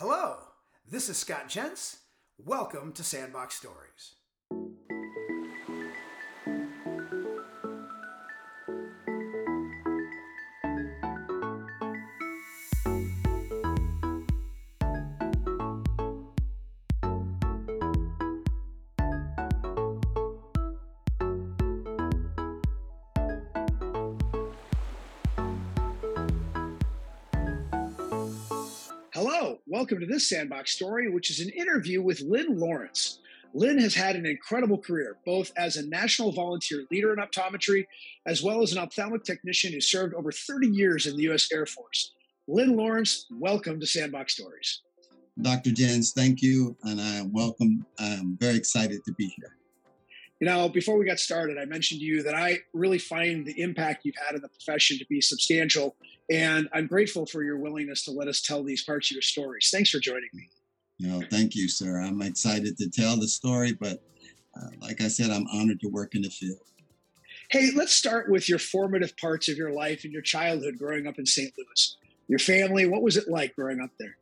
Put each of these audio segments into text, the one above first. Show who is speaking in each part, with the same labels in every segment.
Speaker 1: Hello, this is Scott Jens. Welcome to Sandbox Stories. Welcome to this Sandbox story, which is an interview with Lynn Lawrence. Lynn has had an incredible career, both as a national volunteer leader in optometry, as well as an ophthalmic technician who served over 30 years in the U.S. Air Force. Lynn Lawrence, welcome to Sandbox Stories.
Speaker 2: Dr. Jens, thank you, and I welcome. I'm very excited to be here.
Speaker 1: You know, before we got started, I mentioned to you that I really find the impact you've had in the profession to be substantial and I'm grateful for your willingness to let us tell these parts of your stories. Thanks for joining me.
Speaker 2: No, thank you, sir. I'm excited to tell the story, but uh, like I said, I'm honored to work in the field.
Speaker 1: Hey, let's start with your formative parts of your life and your childhood growing up in St. Louis. Your family, what was it like growing up there?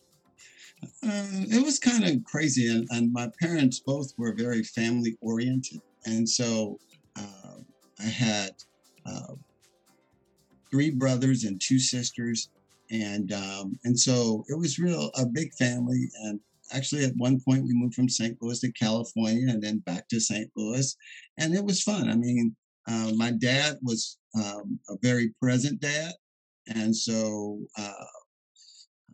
Speaker 2: Uh, it was kind of crazy, and, and, my parents both were very family oriented, and so uh, I had uh, three brothers and two sisters, and um, and so it was real a big family. And actually, at one point, we moved from St. Louis to California, and then back to St. Louis, and it was fun. I mean, uh, my dad was um, a very present dad, and so uh,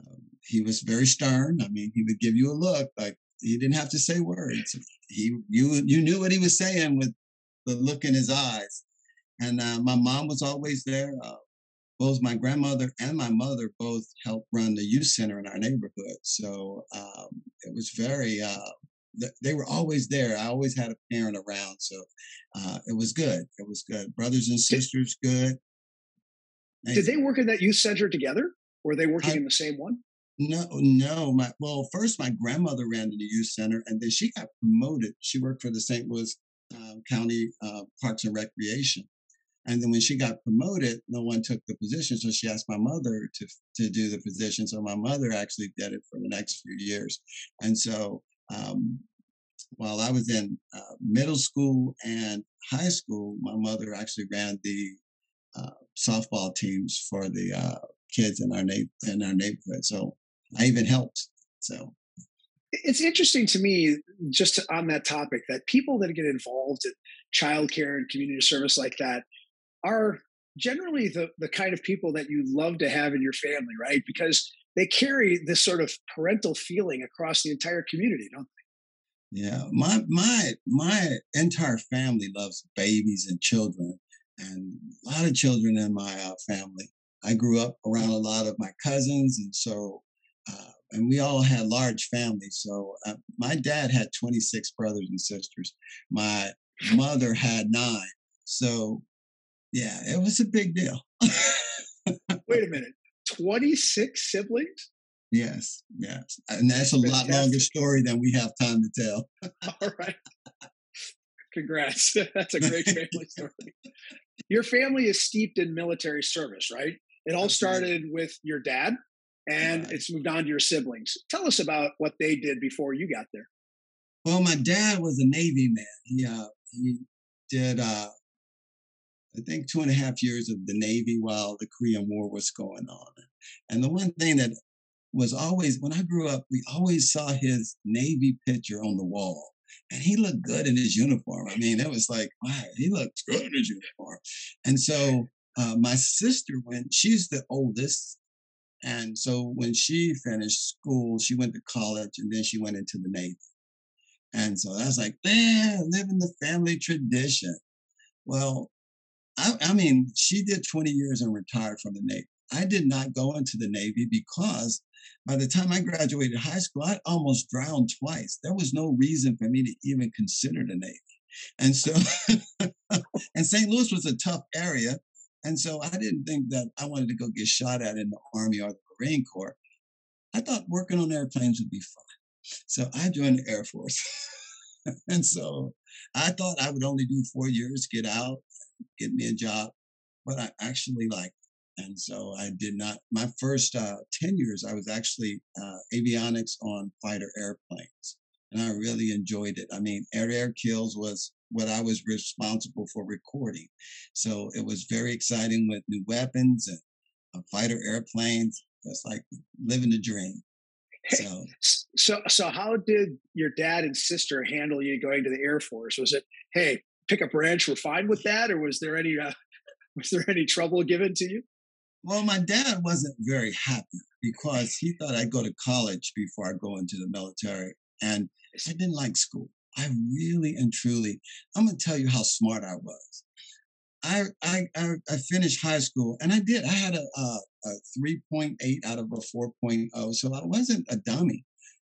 Speaker 2: um, he was very stern. I mean, he would give you a look like he didn't have to say words. He you you knew what he was saying with the look in his eyes. And uh, my mom was always there. Uh, both my grandmother and my mother both helped run the youth center in our neighborhood. So um, it was very, uh, th- they were always there. I always had a parent around. So uh, it was good. It was good. Brothers and sisters, good.
Speaker 1: Did they work in that youth center together? Were they working I, in the same one?
Speaker 2: No, no. My well, first my grandmother ran the youth center, and then she got promoted. She worked for the St. Louis uh, County uh, Parks and Recreation, and then when she got promoted, no one took the position. So she asked my mother to, to do the position. So my mother actually did it for the next few years. And so um, while I was in uh, middle school and high school, my mother actually ran the uh, softball teams for the uh, kids in our, na- in our neighborhood. So I even helped. So
Speaker 1: it's interesting to me, just on that topic, that people that get involved in childcare and community service like that are generally the, the kind of people that you love to have in your family, right? Because they carry this sort of parental feeling across the entire community, don't they?
Speaker 2: Yeah, my my my entire family loves babies and children, and a lot of children in my uh, family. I grew up around a lot of my cousins, and so uh, and we all had large families. So uh, my dad had 26 brothers and sisters. My mother had nine. So yeah, it was a big deal.
Speaker 1: Wait a minute. 26 siblings?
Speaker 2: Yes, yes. And that's a Fantastic. lot longer story than we have time to tell.
Speaker 1: All right. Congrats. That's a great family story. Your family is steeped in military service, right? It all started with your dad and it's moved on to your siblings. Tell us about what they did before you got there.
Speaker 2: Well, my dad was a Navy man. He, uh, he did uh, I think, two and a half years of the Navy while the Korean War was going on. And the one thing that was always, when I grew up, we always saw his Navy picture on the wall. And he looked good in his uniform. I mean, it was like, wow, he looked good in his uniform. And so uh, my sister went, she's the oldest. And so when she finished school, she went to college and then she went into the Navy. And so I was like, man, living the family tradition. Well, I, I mean, she did 20 years and retired from the Navy. I did not go into the Navy because by the time I graduated high school, I almost drowned twice. There was no reason for me to even consider the Navy. And so, and St. Louis was a tough area. And so I didn't think that I wanted to go get shot at in the Army or the Marine Corps. I thought working on airplanes would be fun. So I joined the Air Force. and so I thought I would only do four years, get out, get me a job. But I actually like And so I did not, my first uh, 10 years, I was actually uh, avionics on fighter airplanes. And I really enjoyed it. I mean, air to air kills was what I was responsible for recording. So it was very exciting with new weapons and uh, fighter airplanes. It's like living the dream.
Speaker 1: So, so, so how did your dad and sister handle you going to the Air Force? Was it, hey, pick up branch, we're fine with that, or was there any, uh, was there any trouble given to you?
Speaker 2: Well, my dad wasn't very happy because he thought I'd go to college before I go into the military, and I didn't like school. I really and truly, I'm gonna tell you how smart I was. I I I, finished high school and I did. I had a, a, a 3.8 out of a 4.0, so I wasn't a dummy.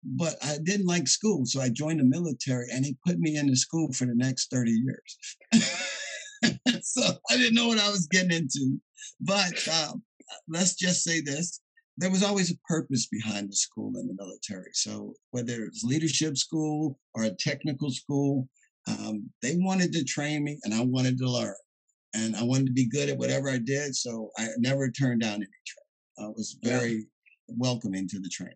Speaker 2: But I didn't like school, so I joined the military, and he put me into school for the next 30 years. so I didn't know what I was getting into. But um, let's just say this: there was always a purpose behind the school and the military. So whether it was leadership school or a technical school, um, they wanted to train me, and I wanted to learn and I wanted to be good at whatever I did. So I never turned down any training. I was very yeah. welcoming to the training.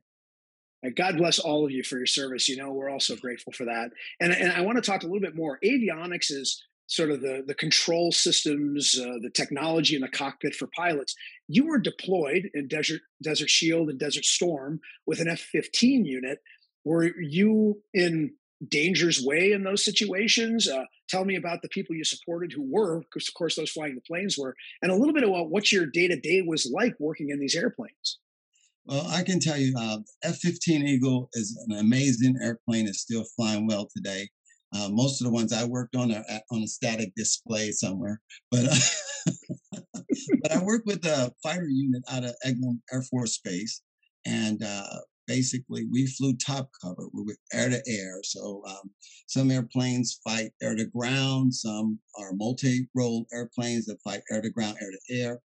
Speaker 1: God bless all of you for your service. You know, we're also grateful for that. And, and I want to talk a little bit more. Avionics is sort of the, the control systems, uh, the technology in the cockpit for pilots. You were deployed in Desert, Desert Shield and Desert Storm with an F 15 unit. Were you in danger's way in those situations? Uh, tell me about the people you supported who were, because of course those flying the planes were, and a little bit about what your day to day was like working in these airplanes.
Speaker 2: Well, I can tell you, uh, F-15 Eagle is an amazing airplane. It's still flying well today. Uh, most of the ones I worked on are on a static display somewhere, but uh, but I worked with a fighter unit out of Eglin Air Force Base, and uh, basically we flew top cover. We were air to air. So um, some airplanes fight air to ground. Some are multi-role airplanes that fight air to ground, air to air.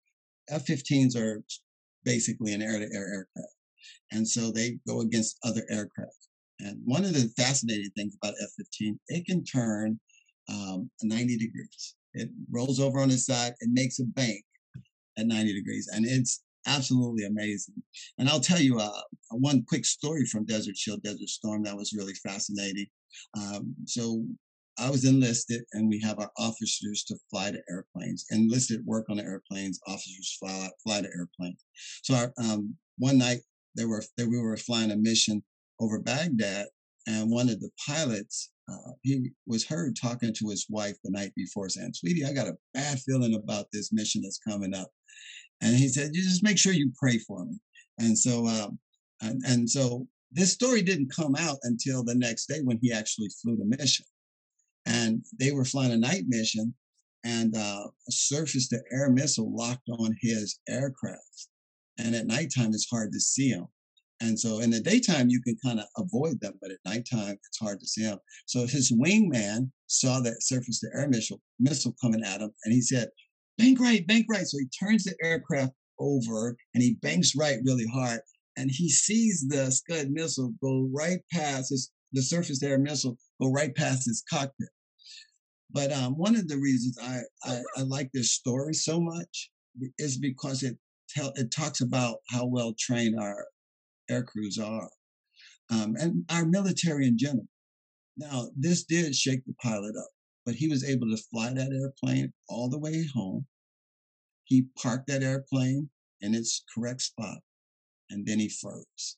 Speaker 2: F-15s are basically an air to air aircraft. And so they go against other aircraft. And one of the fascinating things about F-15, it can turn um, 90 degrees. It rolls over on its side. It makes a bank at 90 degrees. And it's absolutely amazing. And I'll tell you uh, one quick story from Desert Shield, Desert Storm that was really fascinating. Um, so I was enlisted, and we have our officers to fly the airplanes. Enlisted work on the airplanes, officers fly fly the airplanes. So our, um, one night they were we were flying a mission over Baghdad, and one of the pilots uh, he was heard talking to his wife the night before, saying, "Sweetie, I got a bad feeling about this mission that's coming up." And he said, "You just make sure you pray for me." And so, um, and, and so this story didn't come out until the next day when he actually flew the mission. And they were flying a night mission, and uh, a surface to air missile locked on his aircraft. And at nighttime, it's hard to see them. And so in the daytime, you can kind of avoid them, but at nighttime, it's hard to see them. So his wingman saw that surface to air missile, missile coming at him, and he said, bank right, bank right. So he turns the aircraft over and he banks right really hard. And he sees the Scud missile go right past his, the surface to air missile go right past his cockpit. But um, one of the reasons I, I, I like this story so much is because it tell it talks about how well trained our air crews are, um, and our military in general. Now, this did shake the pilot up but he was able to fly that airplane all the way home. He parked that airplane in its correct spot, and then he froze.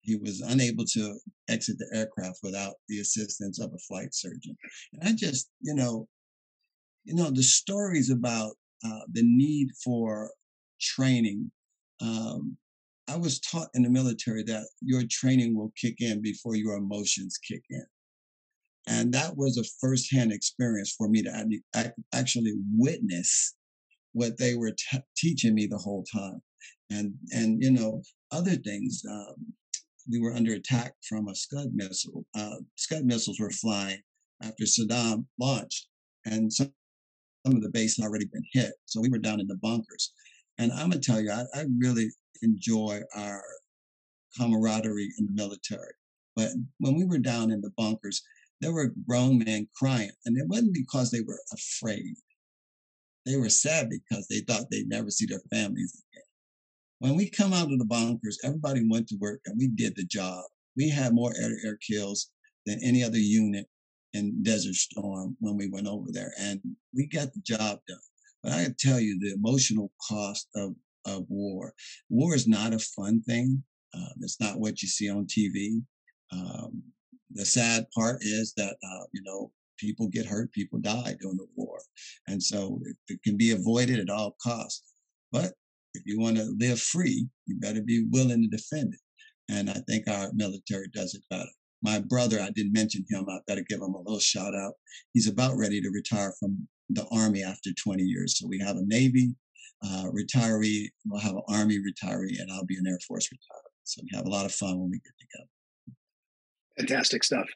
Speaker 2: He was unable to exit the aircraft without the assistance of a flight surgeon. And I just, you know, you know, the stories about uh, the need for training. Um, I was taught in the military that your training will kick in before your emotions kick in. And that was a firsthand experience for me to actually witness what they were t- teaching me the whole time. And, and, you know, other things, um, we were under attack from a Scud missile. Uh, Scud missiles were flying after Saddam launched, and some, some of the base had already been hit. So we were down in the bunkers. And I'm gonna tell you, I, I really enjoy our camaraderie in the military. But when we were down in the bunkers, there were grown men crying, and it wasn't because they were afraid. they were sad because they thought they'd never see their families again. When we come out of the bunkers, everybody went to work and we did the job. We had more air-to-air kills than any other unit in Desert Storm when we went over there, and we got the job done. But I can tell you, the emotional cost of of war. War is not a fun thing. Um, it's not what you see on TV. Um, the sad part is that uh, you know people get hurt, people die during the war, and so it, it can be avoided at all costs. But if you want to live free, you better be willing to defend it. And I think our military does it better. My brother, I didn't mention him. I better give him a little shout out. He's about ready to retire from the Army after 20 years. So we have a Navy uh, retiree, we'll have an Army retiree, and I'll be an Air Force retiree. So we have a lot of fun when we get together.
Speaker 1: Fantastic stuff.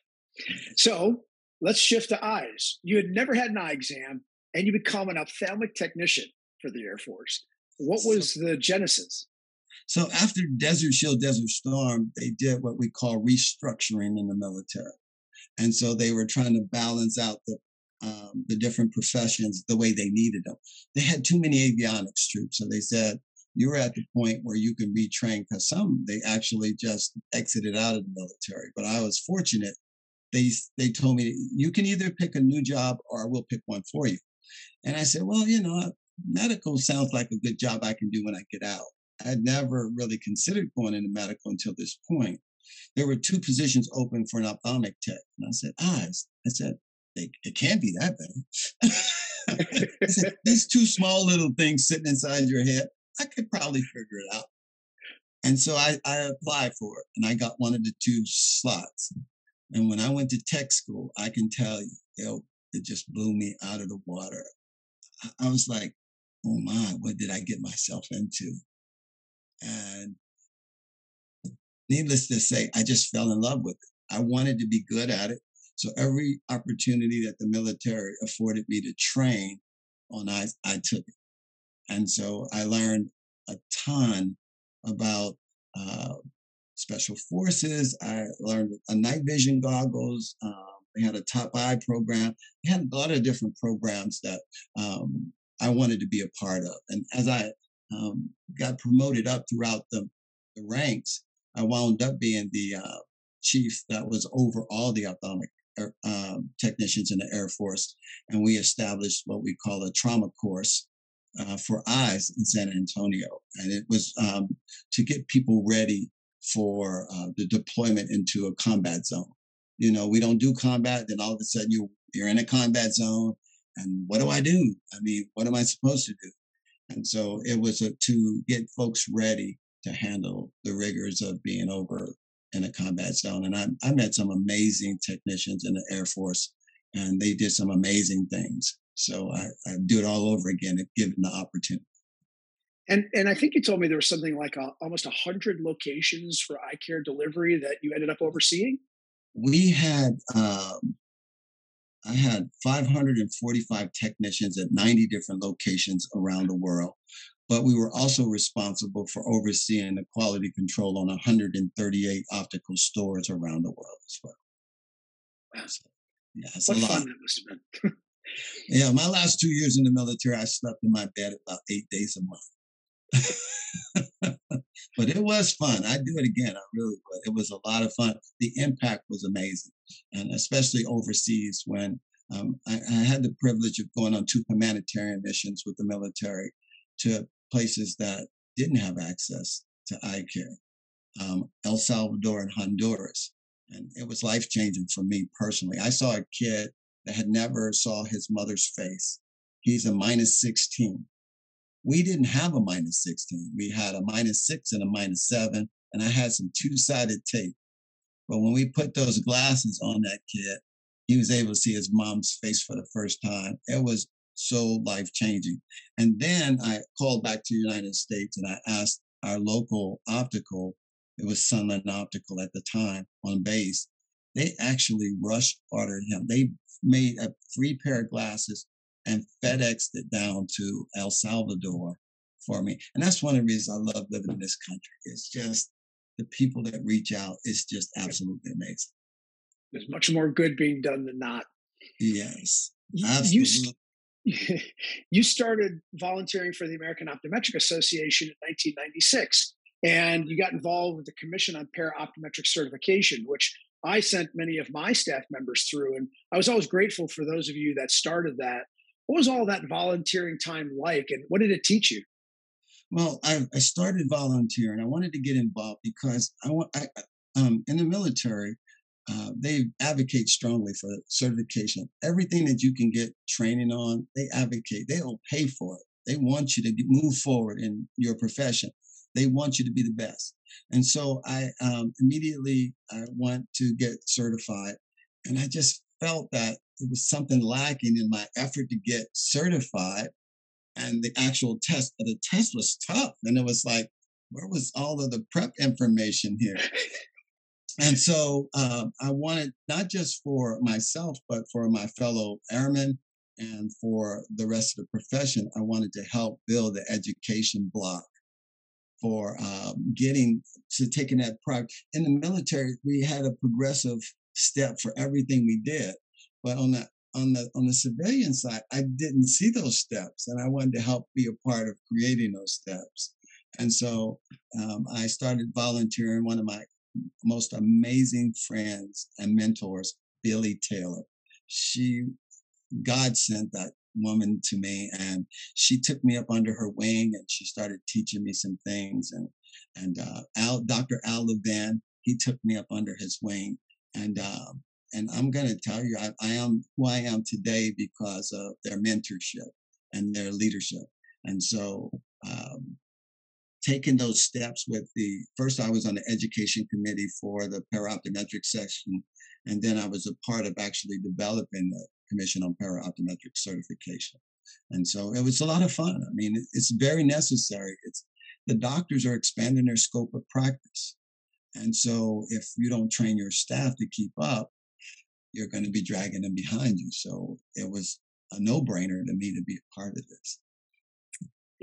Speaker 1: So let's shift to eyes. You had never had an eye exam, and you become an ophthalmic technician for the Air Force. What was the genesis?
Speaker 2: So after Desert Shield, Desert Storm, they did what we call restructuring in the military. And so they were trying to balance out the um, the different professions the way they needed them. They had too many avionics troops, so they said you're at the point where you can be trained because some they actually just exited out of the military. But I was fortunate. They they told me you can either pick a new job or we'll pick one for you. And I said, well, you know, medical sounds like a good job I can do when I get out. I had never really considered going into medical until this point. There were two positions open for an ophthalmic tech. And I said, eyes. I said, it can't be that bad. said, These two small little things sitting inside your head, I could probably figure it out. And so I, I applied for it and I got one of the two slots. And when I went to tech school, I can tell you, it, it just blew me out of the water. I, I was like, oh my, what did I get myself into? And needless to say, I just fell in love with it. I wanted to be good at it. So every opportunity that the military afforded me to train on I, I took it. And so I learned a ton about uh, special forces. I learned a night vision goggles. Um, they had a top eye program. They had a lot of different programs that um, I wanted to be a part of. And as I um, got promoted up throughout the, the ranks, I wound up being the uh, chief that was over all the ophthalmic um, technicians in the Air Force, and we established what we call a trauma course uh, for eyes in San Antonio. And it was um, to get people ready for uh, the deployment into a combat zone. You know, we don't do combat, then all of a sudden you, you're in a combat zone. And what do I do? I mean, what am I supposed to do? And so it was a, to get folks ready to handle the rigors of being over in a combat zone. And I, I met some amazing technicians in the Air Force, and they did some amazing things. So I, I do it all over again if given the opportunity.
Speaker 1: And and I think you told me there was something like a, almost hundred locations for eye care delivery that you ended up overseeing.
Speaker 2: We had um, I had 545 technicians at 90 different locations around the world but we were also responsible for overseeing the quality control on 138 optical stores around the world as well.
Speaker 1: Wow. So, yeah, it's what a lot. fun that must have been.
Speaker 2: yeah, my last two years in the military, I slept in my bed about eight days a month. but it was fun. I'd do it again. I really would. It was a lot of fun. The impact was amazing, and especially overseas when um, I, I, had the privilege of going on two humanitarian missions with the military to places that didn't have access to eye care, um, El Salvador and Honduras. And it was life changing for me personally. I saw a kid that had never saw his mother's face. He's a minus 16. We didn't have a minus 16. We had a minus six and a minus seven, and I had some two sided tape. But when we put those glasses on that kid, he was able to see his mom's face for the first time. It was so life changing. And then I called back to the United States and I asked our local optical, it was Sunland Optical at the time on base, they actually rush ordered him. They made a three pair of glasses and FedExed it down to El Salvador for me. And that's one of the reasons I love living in this country. It's just the people that reach out is just absolutely amazing.
Speaker 1: There's much more good being done than not.
Speaker 2: Yes, absolutely.
Speaker 1: You, you started volunteering for the American Optometric Association in 1996, and you got involved with the Commission on Para-Optometric Certification, which I sent many of my staff members through. And I was always grateful for those of you that started that. What was all that volunteering time like, and what did it teach you?
Speaker 2: Well, I, I started volunteering. I wanted to get involved because I want. I, um, in the military, uh, they advocate strongly for certification. Everything that you can get training on, they advocate. They will pay for it. They want you to move forward in your profession. They want you to be the best. And so I um, immediately I went to get certified, and I just felt that it was something lacking in my effort to get certified. And the actual test, the test was tough, and it was like, where was all of the prep information here? And so uh, I wanted not just for myself, but for my fellow airmen and for the rest of the profession, I wanted to help build the education block for um, getting to taking that pride. In the military, we had a progressive step for everything we did, but on the on the on the civilian side, I didn't see those steps, and I wanted to help be a part of creating those steps. And so um, I started volunteering. One of my most amazing friends and mentors, Billy Taylor. She, God sent that woman to me and she took me up under her wing and she started teaching me some things and and uh, Al, Dr. Al Levin, he took me up under his wing and uh, and I'm going to tell you I, I am who I am today because of their mentorship and their leadership and so um, taking those steps with the first I was on the education committee for the para-optometric section, and then I was a part of actually developing the Commission on Para-Optometric Certification. And so it was a lot of fun. I mean, it's very necessary. It's the doctors are expanding their scope of practice. And so if you don't train your staff to keep up, you're going to be dragging them behind you. So it was a no-brainer to me to be a part of this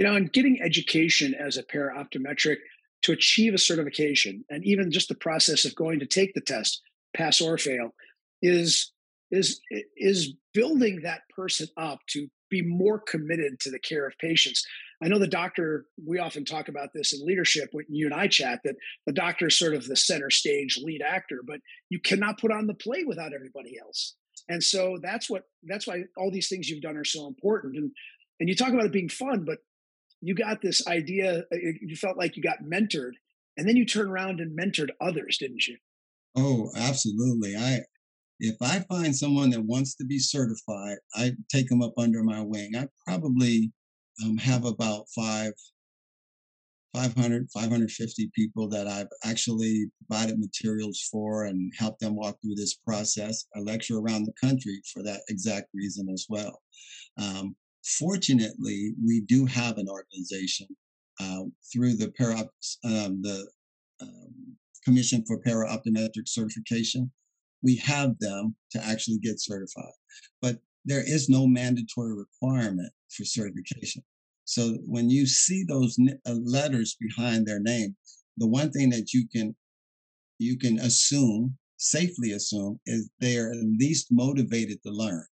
Speaker 1: you know, and getting education as a para optometric to achieve a certification, and even just the process of going to take the test, pass or fail, is is is building that person up to be more committed to the care of patients. I know the doctor, we often talk about this in leadership when you and I chat that the doctor is sort of the center stage lead actor, but you cannot put on the play without everybody else. And so that's what that's why all these things you've done are so important. And and you talk about it being fun, but you got this idea, uh, you felt like you got mentored, and then you turn around and mentored others, didn't you?
Speaker 2: Oh, absolutely. I if I find someone that wants to be certified, I take them up under my wing. I probably um, have about five, 500, 550 people that I've actually provided materials for and helped them walk through this process. I lecture around the country for that exact reason as well. Um, Fortunately, we do have an organization uh, through the para, um, the um, Commission for Para Optometric Certification. We have them to actually get certified, but there is no mandatory requirement for certification. So when you see those uh, letters behind their name, the one thing that you can you can assume safely assume is they are at least motivated to learn.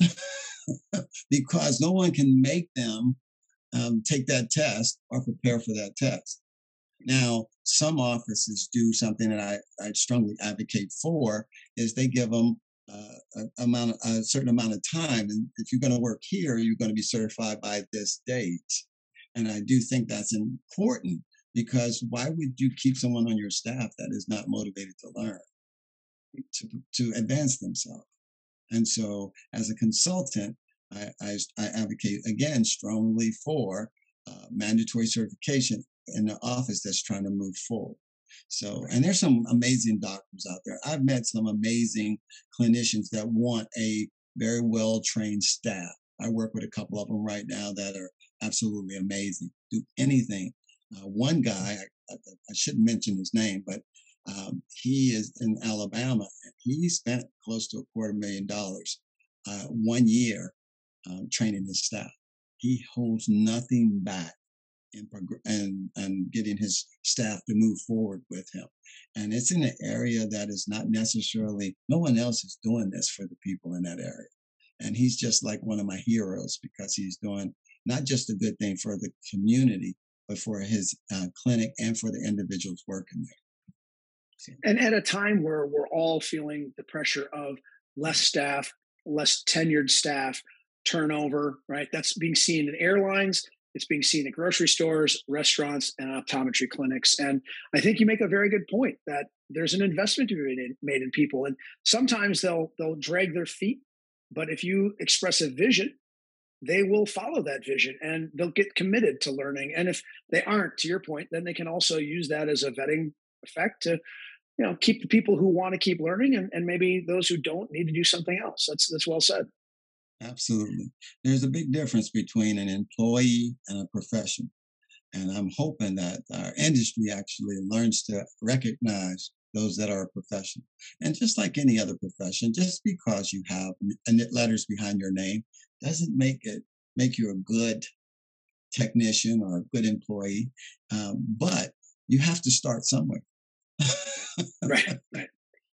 Speaker 2: because no one can make them um, take that test or prepare for that test. Now, some offices do something that I, I strongly advocate for is they give them uh, a, amount, a certain amount of time. And if you're going to work here, you're going to be certified by this date. And I do think that's important because why would you keep someone on your staff that is not motivated to learn, to, to advance themselves? And so, as a consultant, I, I, I advocate again strongly for uh, mandatory certification in the office that's trying to move forward. So, and there's some amazing doctors out there. I've met some amazing clinicians that want a very well trained staff. I work with a couple of them right now that are absolutely amazing, do anything. Uh, one guy, I, I, I, shouldn't mention his name, but um, he is in Alabama and he spent close to a quarter million dollars uh, one year um, training his staff. He holds nothing back in and and getting his staff to move forward with him. And it's in an area that is not necessarily no one else is doing this for the people in that area. And he's just like one of my heroes because he's doing not just a good thing for the community, but for his uh, clinic and for the individuals working there.
Speaker 1: And at a time where we're all feeling the pressure of less staff, less tenured staff, turnover, right? That's being seen in airlines, it's being seen at grocery stores, restaurants, and optometry clinics. And I think you make a very good point that there's an investment to be made in people, and sometimes they'll they'll drag their feet, but if you express a vision, they will follow that vision and they'll get committed to learning. And if they aren't, to your point, then they can also use that as a vetting effect to you know keep the people who want to keep learning and, and maybe those who don't need to do something else that's that's well said
Speaker 2: Absolutely. There's a big difference between an employee and a profession. And I'm hoping that our industry actually learns to recognize those that are a profession. And just like any other profession, just because you have letters behind your name doesn't make it make you a good technician or a good employee. Um, but you have to start somewhere.
Speaker 1: Right, right.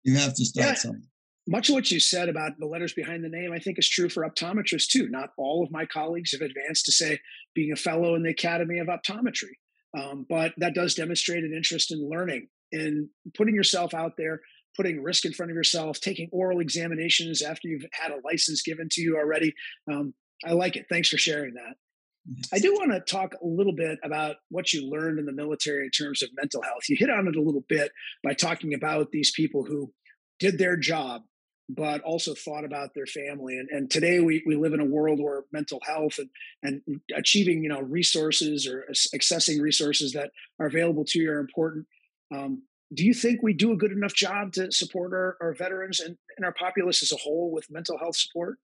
Speaker 2: You have to start yeah. somewhere
Speaker 1: much of what you said about the letters behind the name, I think is true for optometrists too. Not all of my colleagues have advanced to say being a fellow in the Academy of Optometry, um, but that does demonstrate an interest in learning, and putting yourself out there, putting risk in front of yourself, taking oral examinations after you've had a license given to you already. Um, I like it. Thanks for sharing that. I do want to talk a little bit about what you learned in the military in terms of mental health. You hit on it a little bit by talking about these people who did their job but also thought about their family. And, and today we, we live in a world where mental health and, and achieving, you know, resources or accessing resources that are available to you are important. Um, do you think we do a good enough job to support our, our veterans and, and our populace as a whole with mental health support?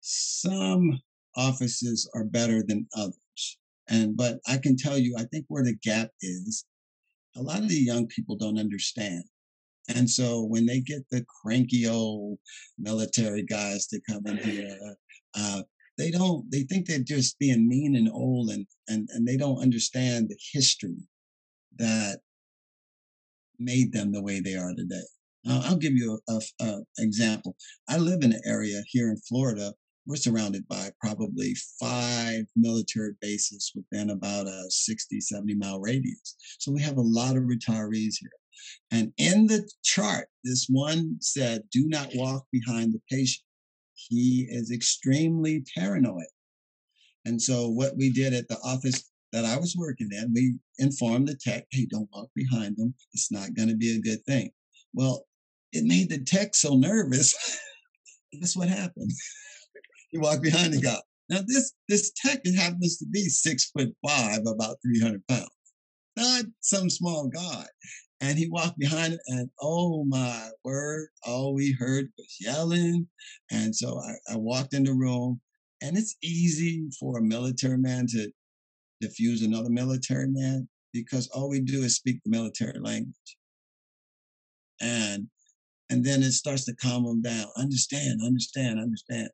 Speaker 2: Some offices are better than others. And but I can tell you, I think where the gap is, a lot of the young people don't understand and so when they get the cranky old military guys to come in here, uh, they don't, they think they're just being mean and old and, and, and they don't understand the history that made them the way they are today. Uh, I'll give you a, a, a, example. I live in an area here in Florida. We're surrounded by probably five military bases within about a 60, 70 mile radius. So we have a lot of retirees here. And in the chart, this one said, do not walk behind the patient. He is extremely paranoid. And so what we did at the office that I was working in, we informed the tech, hey, don't walk behind them. It's not going to be a good thing. Well, it made the tech so nervous. That's what happened. He walked behind the guy. Now this this tech happens to be six foot five, about 300 pounds. Not some small guy. And he walked behind it, and oh my word, all we heard was yelling. And so I, I walked in the room, and it's easy for a military man to diffuse another military man because all we do is speak the military language. And and then it starts to calm them down. Understand, understand, understand.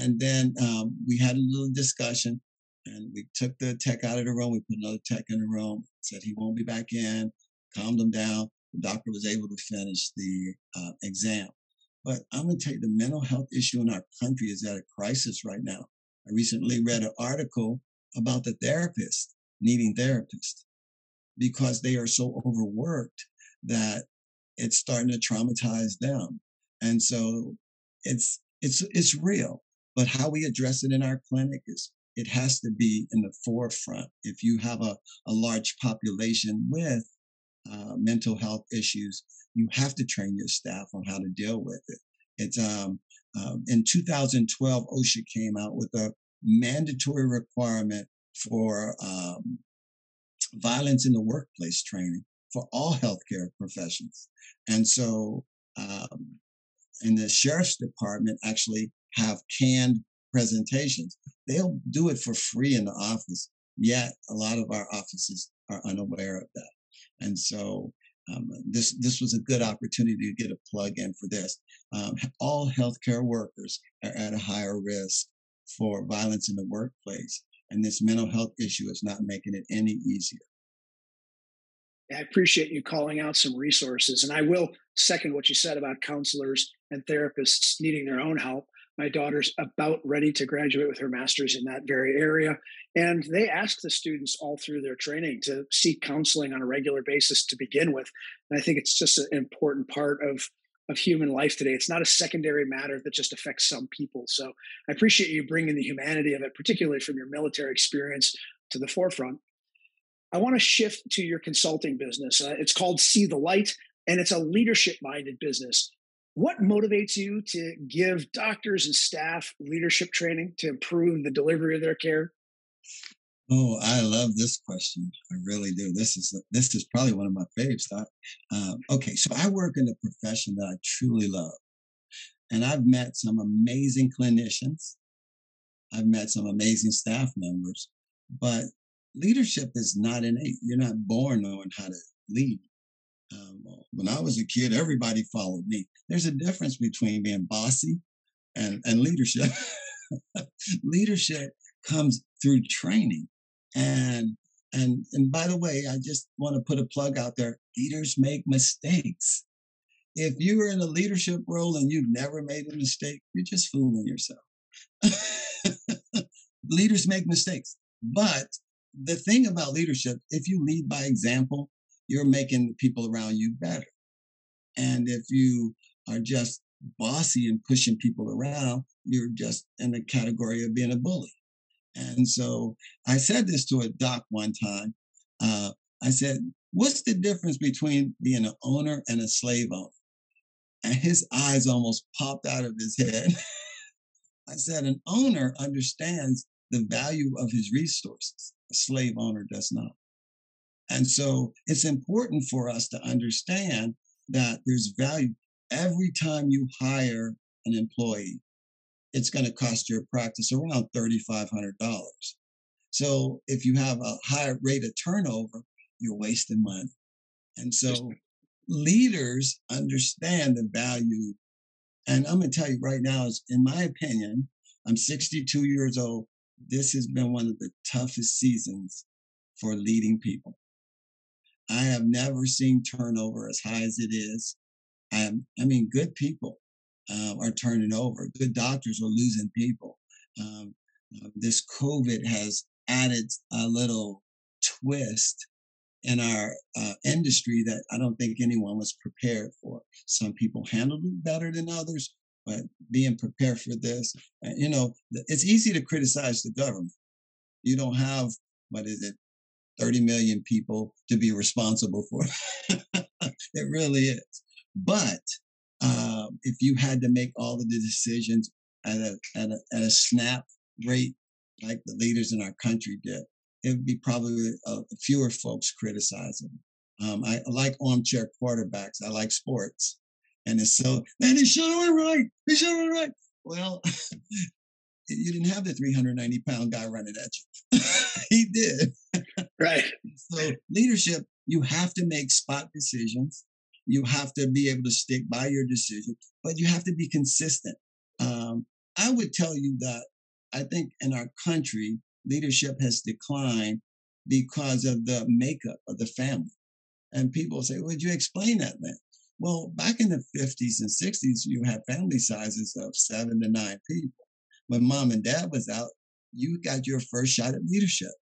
Speaker 2: And then um, we had a little discussion, and we took the tech out of the room. We put another tech in the room. Said he won't be back in calmed them down. The doctor was able to finish the uh, exam. But I'm going to tell you the mental health issue in our country is at a crisis right now. I recently read an article about the therapist needing therapists because they are so overworked that it's starting to traumatize them. And so it's it's it's real. But how we address it in our clinic is it has to be in the forefront. If you have a, a large population with uh, mental health issues, you have to train your staff on how to deal with it. It's um, um, in 2012, OSHA came out with a mandatory requirement for um, violence in the workplace training for all healthcare professions. And so, um, and the sheriff's department actually have canned presentations. They'll do it for free in the office. Yet a lot of our offices are unaware of that. And so um, this this was a good opportunity to get a plug in for this. Um, all healthcare workers are at a higher risk for violence in the workplace, and this mental health issue is not making it any easier.
Speaker 1: I appreciate you calling out some resources, and I will second what you said about counselors and therapists needing their own help. My daughter's about ready to graduate with her master's in that very area. And they ask the students all through their training to seek counseling on a regular basis to begin with. And I think it's just an important part of, of human life today. It's not a secondary matter that just affects some people. So I appreciate you bringing the humanity of it, particularly from your military experience, to the forefront. I want to shift to your consulting business. Uh, it's called See the Light, and it's a leadership minded business. What motivates you to give doctors and staff leadership training to improve the delivery of their care?
Speaker 2: Oh, I love this question. I really do. This is this is probably one of my favorites. Um, okay, so I work in a profession that I truly love, and I've met some amazing clinicians. I've met some amazing staff members, but leadership is not innate. You're not born knowing how to lead. Um, when I was a kid, everybody followed me. There's a difference between being bossy and, and leadership. leadership comes through training. And and and by the way, I just want to put a plug out there. Leaders make mistakes. If you are in a leadership role and you've never made a mistake, you're just fooling yourself. Leaders make mistakes. But the thing about leadership, if you lead by example, you're making the people around you better. And if you are just bossy and pushing people around, you're just in the category of being a bully. And so I said this to a doc one time. Uh, I said, What's the difference between being an owner and a slave owner? And his eyes almost popped out of his head. I said, An owner understands the value of his resources, a slave owner does not. And so it's important for us to understand that there's value every time you hire an employee. It's going to cost your practice around $3,500. So if you have a higher rate of turnover, you're wasting money. And so leaders understand the value. And I'm going to tell you right now, is in my opinion, I'm 62 years old. This has been one of the toughest seasons for leading people. I have never seen turnover as high as it is. I, I mean, good people uh, are turning over. Good doctors are losing people. Um, uh, this COVID has added a little twist in our uh, industry that I don't think anyone was prepared for. Some people handled it better than others, but being prepared for this, uh, you know, it's easy to criticize the government. You don't have, what is it, 30 million people to be responsible for. it really is. But um, if you had to make all of the decisions at a, at a, at a snap rate, like the leaders in our country did, it would be probably uh, fewer folks criticizing. Um, I, I like armchair quarterbacks. I like sports. And it's so, man, he shot it right. He shot it right. Well, you didn't have the 390 pound guy running at you. he did.
Speaker 1: Right.
Speaker 2: So leadership, you have to make spot decisions. You have to be able to stick by your decision, but you have to be consistent. Um, I would tell you that I think in our country, leadership has declined because of the makeup of the family. And people say, Would you explain that then? Well, back in the 50s and 60s, you had family sizes of seven to nine people when mom and dad was out, you got your first shot at leadership.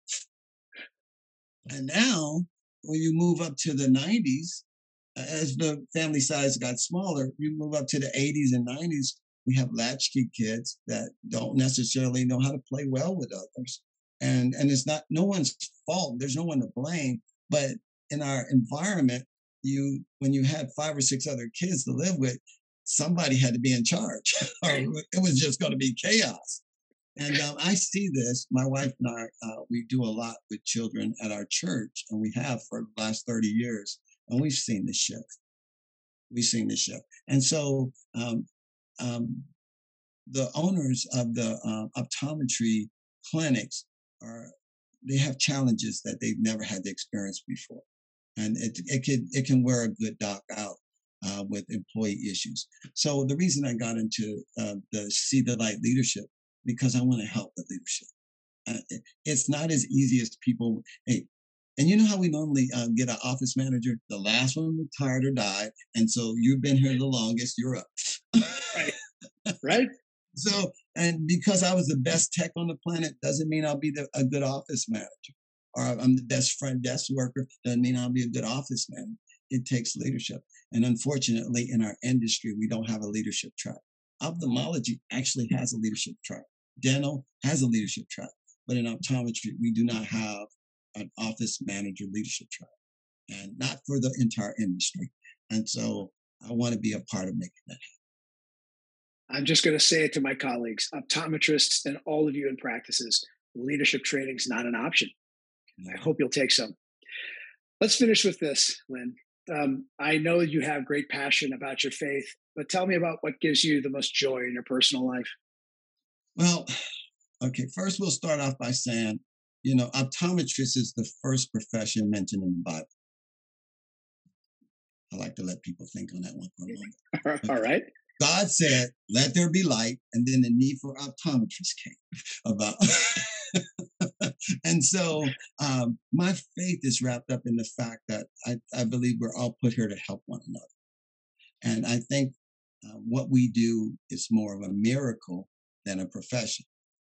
Speaker 2: And now, when you move up to the 90s, as the family size got smaller, you move up to the 80s and 90s, we have latchkey kids that don't necessarily know how to play well with others. And, and it's not no one's fault. There's no one to blame. But in our environment, you when you had five or six other kids to live with, somebody had to be in charge, or it was just going to be chaos. And um, I see this. My wife and I, uh, we do a lot with children at our church, and we have for the last 30 years, and we've seen this shift. We've seen this shift. And so um, um, the owners of the uh, optometry clinics are, they have challenges that they've never had to experience before. And it, it, can, it can wear a good doc out uh, with employee issues. So the reason I got into uh, the See the Light leadership because I want to help the leadership. Uh, it's not as easy as people. Hey, and you know how we normally uh, get an office manager? The last one retired or died, and so you've been here the longest. You're up.
Speaker 1: right. Right.
Speaker 2: so, and because I was the best tech on the planet doesn't mean I'll be the, a good office manager. Or I'm the best front desk worker doesn't mean I'll be a good office manager. It takes leadership. And unfortunately, in our industry, we don't have a leadership track. Ophthalmology actually has a leadership track. Dental has a leadership track. But in optometry, we do not have an office manager leadership track and not for the entire industry. And so I want to be a part of making that happen.
Speaker 1: I'm just going to say it to my colleagues, optometrists, and all of you in practices leadership training is not an option. I hope you'll take some. Let's finish with this, Lynn. Um, I know you have great passion about your faith, but tell me about what gives you the most joy in your personal life.
Speaker 2: Well, okay, first we'll start off by saying, you know, optometrist is the first profession mentioned in the Bible. I like to let people think on that one for a
Speaker 1: moment. All right.
Speaker 2: God said, let there be light, and then the need for optometrists came about. and so um, my faith is wrapped up in the fact that I, I, believe we're all put here to help one another. And I think uh, what we do is more of a miracle than a profession.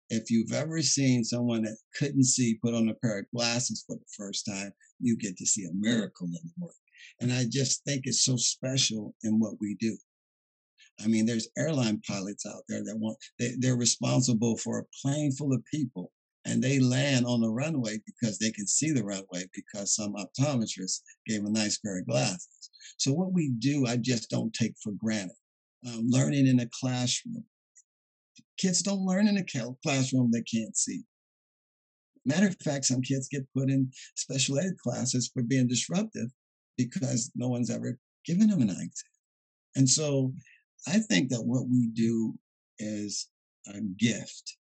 Speaker 2: If you've ever seen someone that couldn't see put on a pair of glasses for the first time, you get to see a miracle in the work. And I just think it's so special in what we do. I mean, there's airline pilots out there that want, they, they're responsible for a plane full of people and they land on the runway because they can see the runway because some optometrist gave a nice pair of glasses. So what we do, I just don't take for granted. Um, learning in a classroom. Kids don't learn in a classroom they can't see. Matter of fact, some kids get put in special ed classes for being disruptive because no one's ever given them an eye exam. And so I think that what we do is a gift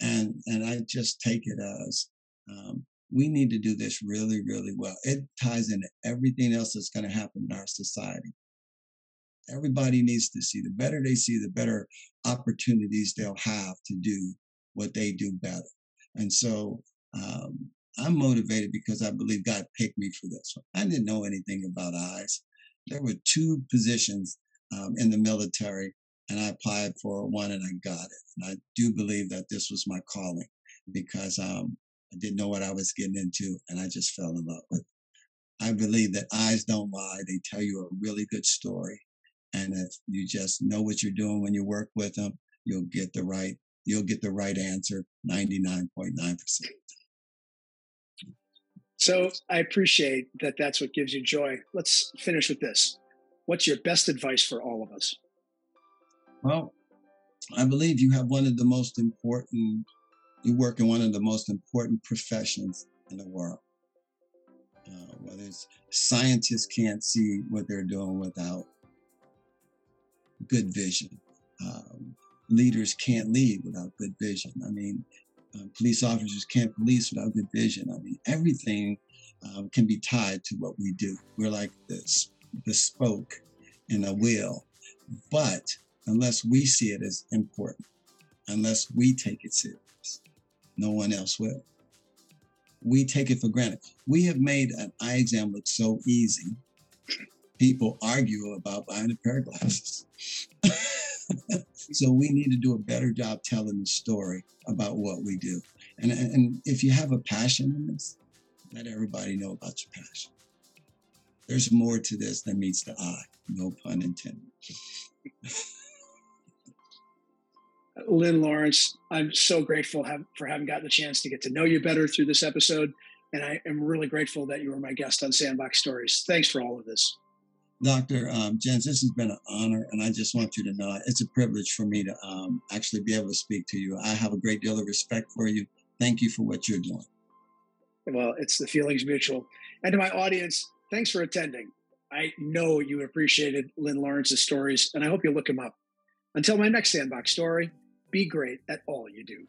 Speaker 2: and and I just take it as um, we need to do this really, really well. It ties into everything else that's going to happen in our society. Everybody needs to see. The better they see, the better opportunities they'll have to do what they do better. And so um, I'm motivated because I believe God picked me for this. I didn't know anything about eyes. There were two positions um, in the military and I applied for one and I got it. And I do believe that this was my calling because um, I didn't know what I was getting into and I just fell in love with it. I believe that eyes don't lie. They tell you a really good story. And if you just know what you're doing when you work with them, you'll get the right, you'll get the right answer 99.9%.
Speaker 1: So I appreciate that that's what gives you joy. Let's finish with this. What's your best advice for all of us?
Speaker 2: Well, I believe you have one of the most important, you work in one of the most important professions in the world. Uh, whether it's scientists can't see what they're doing without good vision. Um, leaders can't lead without good vision. I mean, uh, police officers can't police without good vision. I mean, everything um, can be tied to what we do. We're like this, the spoke in a wheel. But unless we see it as important, unless we take it serious. No one else will. We take it for granted. We have made an eye exam look so easy. People argue about buying a pair of glasses. so we need to do a better job telling the story about what we do. And, and if you have a passion in this, let everybody know about your passion. There's more to this than meets the eye. No pun intended.
Speaker 1: Lynn Lawrence, I'm so grateful have, for having gotten the chance to get to know you better through this episode. And I am really grateful that you were my guest on Sandbox Stories. Thanks for all of this.
Speaker 2: Dr. Um, Jens, this has been an honor, and I just want you to know it's a privilege for me to um, actually be able to speak to you. I have a great deal of respect for you. Thank you for what you're doing.
Speaker 1: Well, it's the feelings mutual. And to my audience, thanks for attending. I know you appreciated Lynn Lawrence's stories, and I hope you look him up. Until my next Sandbox story, be great at all you do.